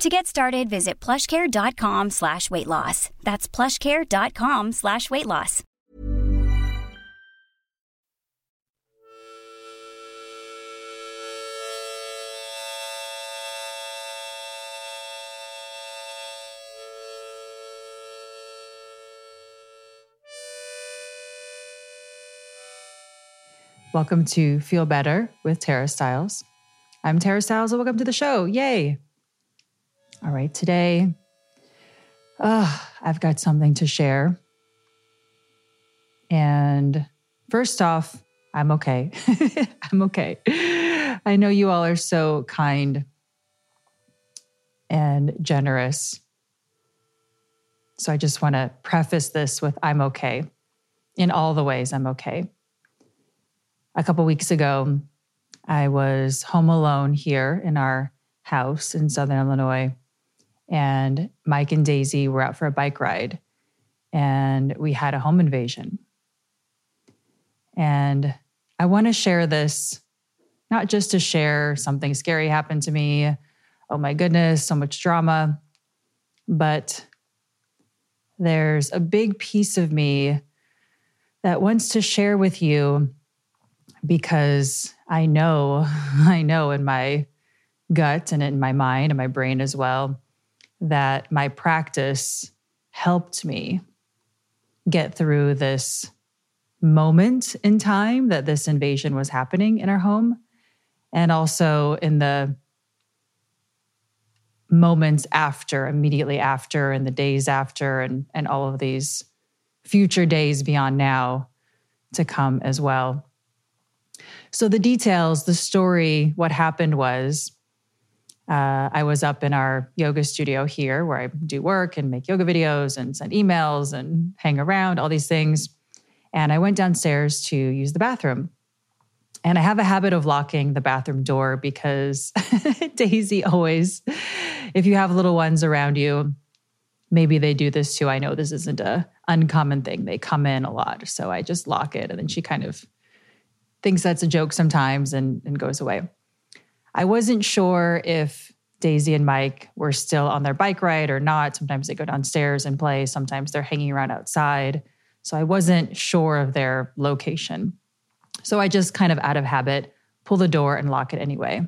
To get started, visit plushcare.com slash weight loss. That's plushcare.com slash weight loss. Welcome to Feel Better with Tara Stiles. I'm Tara Stiles, and welcome to the show. Yay! All right, today, uh, I've got something to share. And first off, I'm okay. I'm okay. I know you all are so kind and generous. So I just want to preface this with I'm okay. In all the ways, I'm okay a couple weeks ago, I was home alone here in our house in Southern Illinois. And Mike and Daisy were out for a bike ride, and we had a home invasion. And I want to share this, not just to share something scary happened to me. Oh my goodness, so much drama. But there's a big piece of me that wants to share with you because I know, I know in my gut and in my mind and my brain as well that my practice helped me get through this moment in time that this invasion was happening in our home and also in the moments after immediately after and the days after and and all of these future days beyond now to come as well. So, the details, the story, what happened was uh, I was up in our yoga studio here where I do work and make yoga videos and send emails and hang around, all these things. And I went downstairs to use the bathroom. And I have a habit of locking the bathroom door because Daisy always, if you have little ones around you, maybe they do this too. I know this isn't a uncommon thing. They come in a lot. So I just lock it and then she kind of thinks that's a joke sometimes and, and goes away. I wasn't sure if Daisy and Mike were still on their bike ride or not. Sometimes they go downstairs and play, sometimes they're hanging around outside. So I wasn't sure of their location. So I just kind of out of habit pull the door and lock it anyway.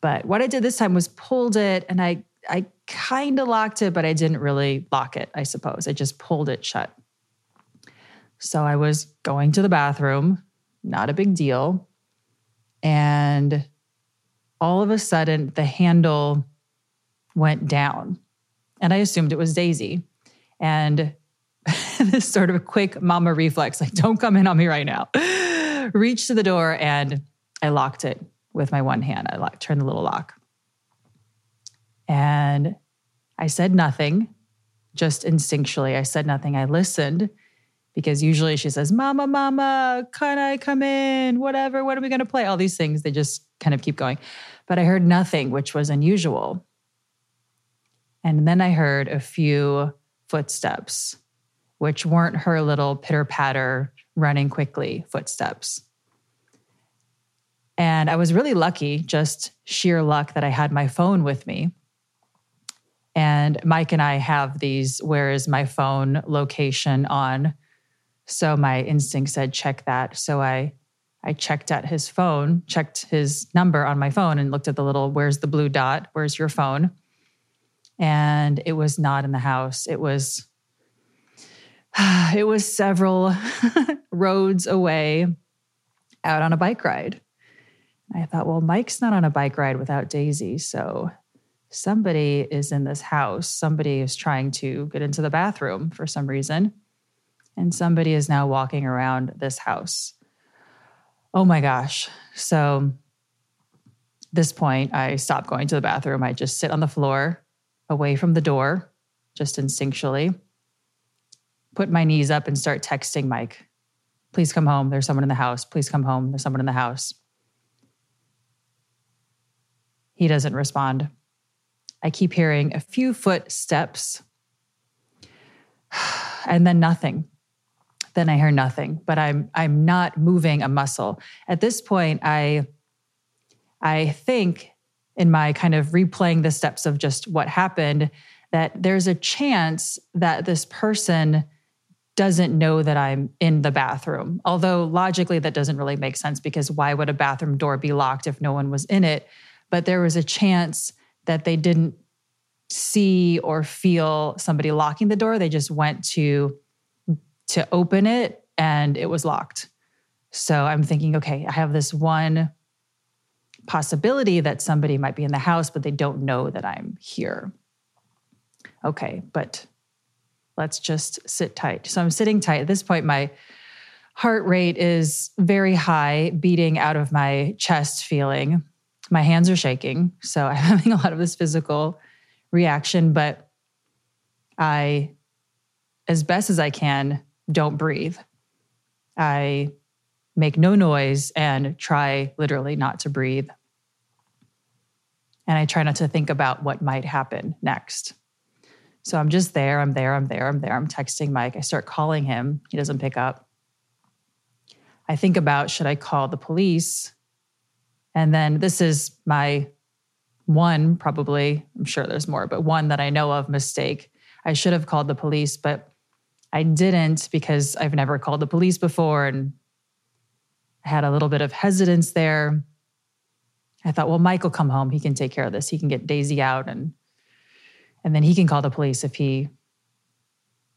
But what I did this time was pulled it and I I kind of locked it, but I didn't really lock it, I suppose. I just pulled it shut. So I was going to the bathroom not a big deal. And all of a sudden, the handle went down. And I assumed it was Daisy. And this sort of quick mama reflex, like, don't come in on me right now. Reached to the door and I locked it with my one hand. I locked, turned the little lock. And I said nothing, just instinctually. I said nothing. I listened because usually she says, Mama, Mama, can I come in? Whatever, what are we going to play? All these things, they just kind of keep going. But I heard nothing, which was unusual. And then I heard a few footsteps, which weren't her little pitter patter, running quickly footsteps. And I was really lucky, just sheer luck, that I had my phone with me. And Mike and I have these where is my phone location on so my instinct said, check that. So I I checked at his phone, checked his number on my phone and looked at the little where's the blue dot? Where's your phone? And it was not in the house. It was it was several roads away out on a bike ride. I thought, well, Mike's not on a bike ride without Daisy. So somebody is in this house. Somebody is trying to get into the bathroom for some reason and somebody is now walking around this house. Oh my gosh. So, this point, I stop going to the bathroom. I just sit on the floor away from the door, just instinctually. put my knees up and start texting Mike. Please come home. There's someone in the house. Please come home. There's someone in the house. He doesn't respond. I keep hearing a few footsteps and then nothing. Then I hear nothing, but I'm I'm not moving a muscle. At this point I I think in my kind of replaying the steps of just what happened that there's a chance that this person doesn't know that I'm in the bathroom. Although logically, that doesn't really make sense because why would a bathroom door be locked if no one was in it? But there was a chance that they didn't see or feel somebody locking the door. They just went to to open it and it was locked. So I'm thinking, okay, I have this one possibility that somebody might be in the house, but they don't know that I'm here. Okay, but let's just sit tight. So I'm sitting tight. At this point, my heart rate is very high, beating out of my chest feeling. My hands are shaking. So I'm having a lot of this physical reaction, but I, as best as I can, don't breathe. I make no noise and try literally not to breathe. And I try not to think about what might happen next. So I'm just there, I'm there, I'm there, I'm there. I'm texting Mike. I start calling him. He doesn't pick up. I think about should I call the police? And then this is my one, probably, I'm sure there's more, but one that I know of mistake. I should have called the police, but I didn't because I've never called the police before. And I had a little bit of hesitance there. I thought, well, Mike will come home. He can take care of this. He can get Daisy out and and then he can call the police if he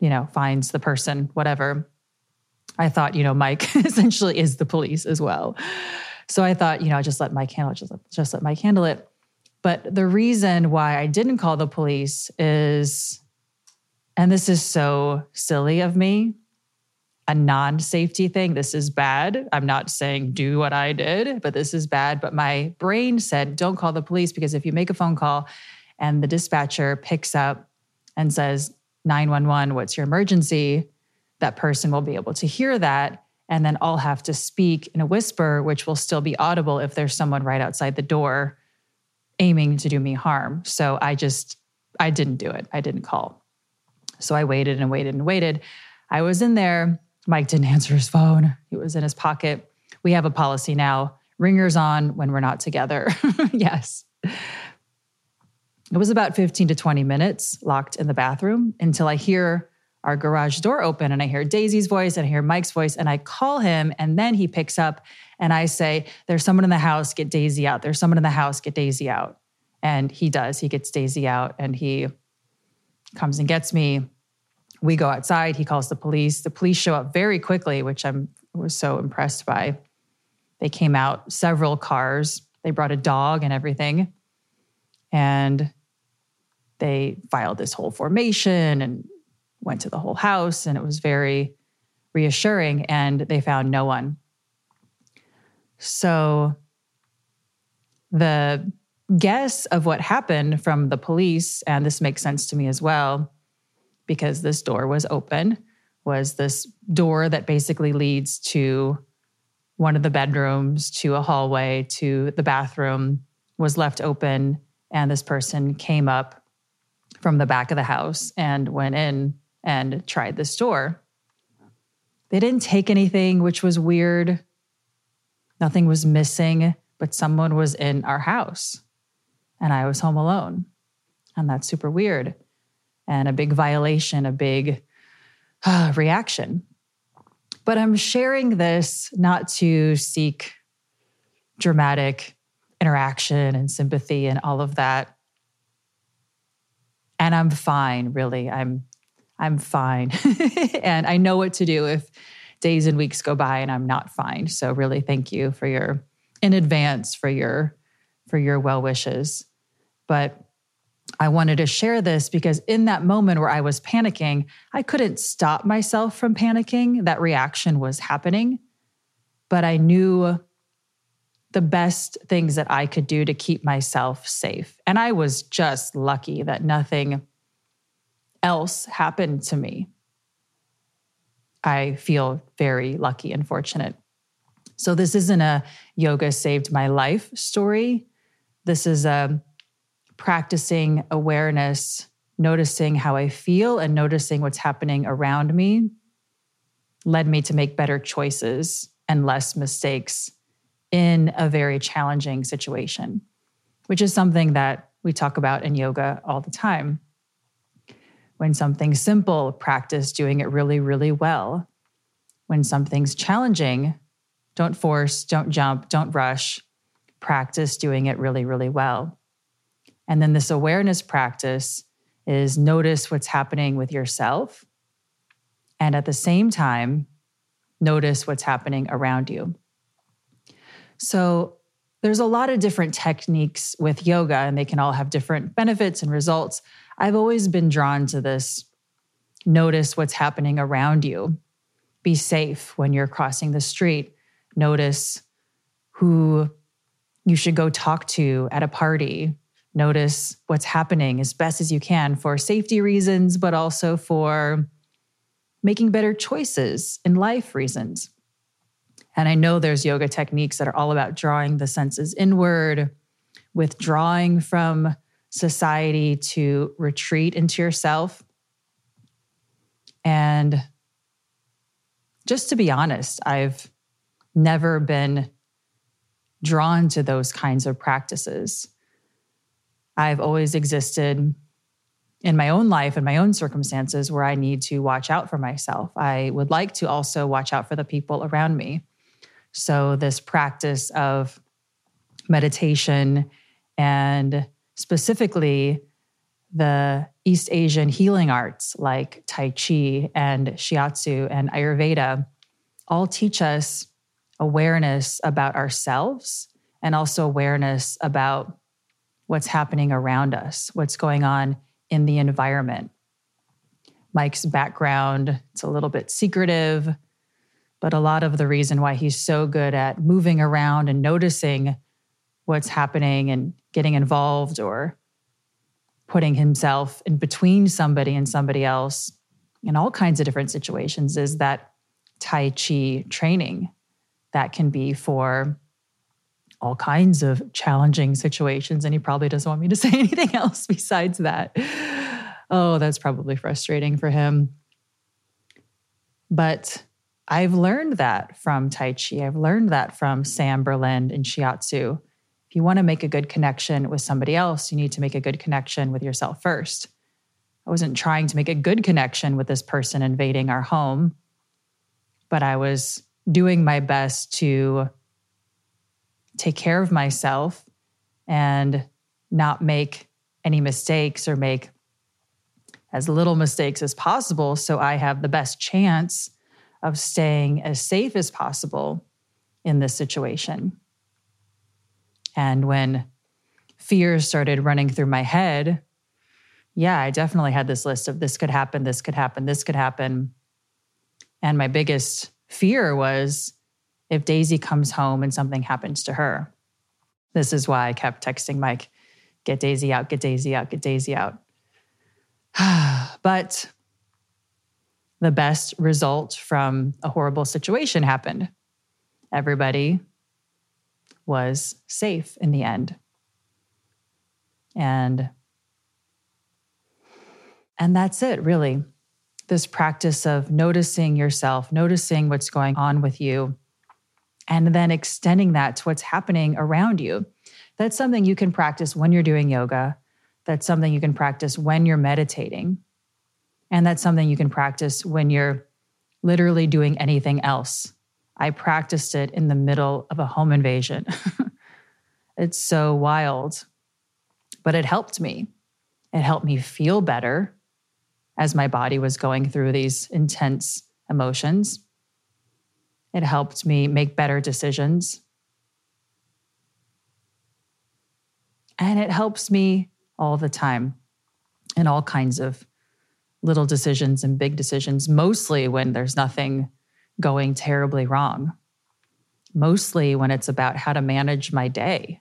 you know finds the person whatever i thought you know mike essentially is the police as well so i thought you know I just let mike handle it just let, just let mike handle it but the reason why i didn't call the police is and this is so silly of me a non safety thing. This is bad. I'm not saying do what I did, but this is bad. But my brain said, don't call the police because if you make a phone call and the dispatcher picks up and says 911 what's your emergency that person will be able to hear that and then I'll have to speak in a whisper which will still be audible if there's someone right outside the door aiming to do me harm so I just I didn't do it I didn't call so I waited and waited and waited. I was in there. Mike didn't answer his phone. He was in his pocket. We have a policy now. Ringers on when we're not together. Yes. It was about 15 to 20 minutes locked in the bathroom until I hear our garage door open and I hear Daisy's voice and I hear Mike's voice and I call him and then he picks up and I say, There's someone in the house, get Daisy out. There's someone in the house, get Daisy out. And he does. He gets Daisy out and he comes and gets me. We go outside. He calls the police. The police show up very quickly, which I'm was so impressed by. They came out, several cars. They brought a dog and everything. And they filed this whole formation and went to the whole house, and it was very reassuring. And they found no one. So the guess of what happened from the police, and this makes sense to me as well, because this door was open, was this door that basically leads to one of the bedrooms, to a hallway, to the bathroom, was left open. And this person came up from the back of the house and went in and tried the door They didn't take anything, which was weird. Nothing was missing, but someone was in our house and I was home alone. And that's super weird and a big violation, a big uh, reaction. But I'm sharing this not to seek dramatic interaction and sympathy and all of that and I'm fine, really. I'm I'm fine. and I know what to do if days and weeks go by and I'm not fine. So really thank you for your in advance for your for your well wishes. But I wanted to share this because in that moment where I was panicking, I couldn't stop myself from panicking. That reaction was happening. But I knew the best things that I could do to keep myself safe. And I was just lucky that nothing else happened to me. I feel very lucky and fortunate. So, this isn't a yoga saved my life story. This is a practicing awareness, noticing how I feel and noticing what's happening around me led me to make better choices and less mistakes in a very challenging situation, which is something that we talk about in yoga all the time. When something's simple, practice doing it really, really well. When something's challenging, don't force, don't jump, don't rush. Practice doing it really, really well. And then this awareness practice is notice what's happening with yourself. And at the same time, notice what's happening around you. So there's a lot of different techniques with yoga, and they can all have different benefits and results. I've always been drawn to this notice what's happening around you. Be safe when you're crossing the street. Notice who you should go talk to at a party. Notice what's happening as best as you can for safety reasons, but also for making better choices in life reasons. And I know there's yoga techniques that are all about drawing the senses inward, withdrawing from society to retreat into yourself. And just to be honest, I've never been drawn to those kinds of practices. I've always existed in my own life and my own circumstances where I need to watch out for myself. I would like to also watch out for the people around me. So, this practice of meditation and specifically the East Asian healing arts like Tai Chi and Shiatsu and Ayurveda all teach us awareness about ourselves and also awareness about what's happening around us, what's going on in the environment. Mike's background, it's a little bit secretive, but a lot of the reason why he's so good at moving around and noticing what's happening and getting involved or putting himself in between somebody and somebody else in all kinds of different situations is that Tai Chi training that can be for all kinds of challenging situations. And he probably doesn't want me to say anything else besides that. Oh, that's probably frustrating for him. But I've learned that from Tai Chi. I've learned that from Sam Berlin and Shiatsu. If you want to make a good connection with somebody else, you need to make a good connection with yourself first. I wasn't trying to make a good connection with this person invading our home, but I was doing my best to take care of myself and not make any mistakes or make as little mistakes as possible so I have the best chance of staying as safe as possible in this situation. And when fears started running through my head, yeah, I definitely had this list of this could happen, this could happen, this could happen. And my biggest fear was if Daisy comes home and something happens to her. This is why I kept texting Mike, get Daisy out, get Daisy out, get Daisy out. but the best result from a horrible situation happened. Everybody was safe in the end. And and that's it really. This practice of noticing yourself, noticing what's going on with you, and then extending that to what's happening around you. That's something you can practice when you're doing yoga. That's something you can practice when you're meditating. And that's something you can practice when you're literally doing anything else. I practiced it in the middle of a home invasion. it's so wild, but it helped me. It helped me feel better as my body was going through these intense emotions. It helped me make better decisions. And it helps me all the time in all kinds of little decisions and big decisions, mostly when there's nothing going terribly wrong. Mostly when it's about how to manage my day.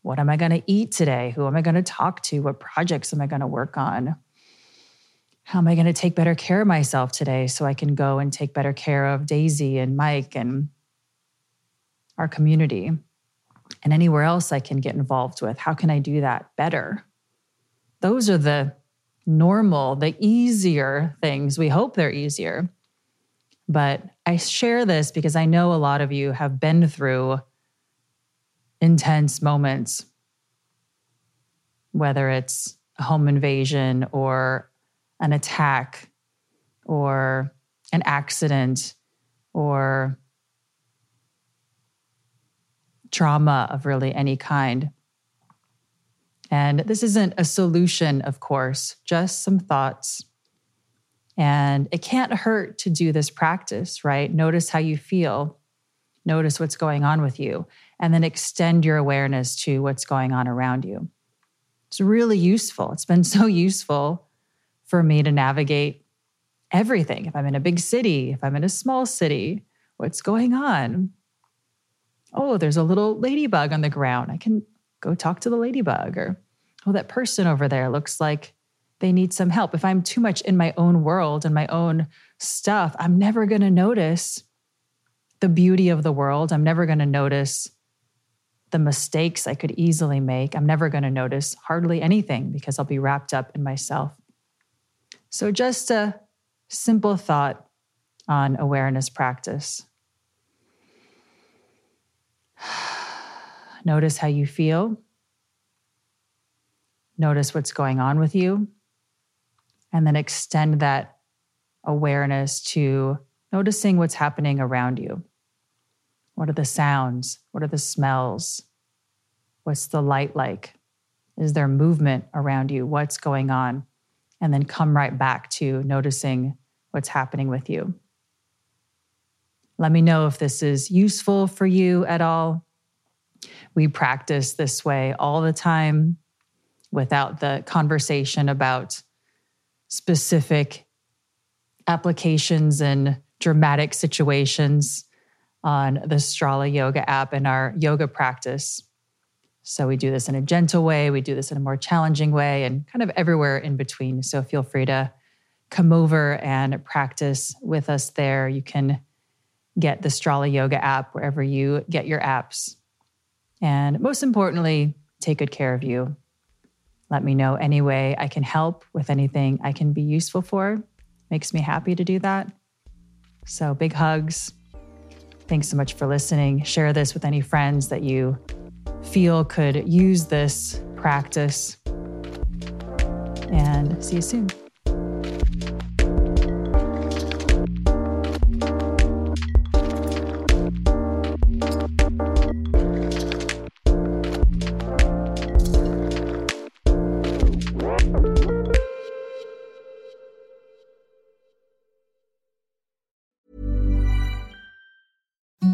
What am I going to eat today? Who am I going to talk to? What projects am I going to work on? How am I going to take better care of myself today so I can go and take better care of Daisy and Mike and our community and anywhere else I can get involved with? How can I do that better? Those are the normal, the easier things. We hope they're easier. But I share this because I know a lot of you have been through intense moments, whether it's a home invasion or an attack or an accident or trauma of really any kind. And this isn't a solution, of course, just some thoughts. And it can't hurt to do this practice, right? Notice how you feel, notice what's going on with you, and then extend your awareness to what's going on around you. It's really useful. It's been so useful for me to navigate everything. If I'm in a big city, if I'm in a small city, what's going on? Oh, there's a little ladybug on the ground. I can go talk to the ladybug. Or, oh, that person over there looks like they need some help. If I'm too much in my own world and my own stuff, I'm never going to notice the beauty of the world. I'm never going to notice the mistakes I could easily make. I'm never going to notice hardly anything because I'll be wrapped up in myself. So, just a simple thought on awareness practice. Notice how you feel. Notice what's going on with you. And then extend that awareness to noticing what's happening around you. What are the sounds? What are the smells? What's the light like? Is there movement around you? What's going on? And then come right back to noticing what's happening with you. Let me know if this is useful for you at all. We practice this way all the time without the conversation about specific applications and dramatic situations on the Strala Yoga app and our yoga practice. So we do this in a gentle way, we do this in a more challenging way, and kind of everywhere in between. So feel free to come over and practice with us there. You can get the Strala Yoga app wherever you get your apps. And most importantly, take good care of you. Let me know any way I can help with anything I can be useful for. Makes me happy to do that. So, big hugs. Thanks so much for listening. Share this with any friends that you feel could use this practice. And see you soon.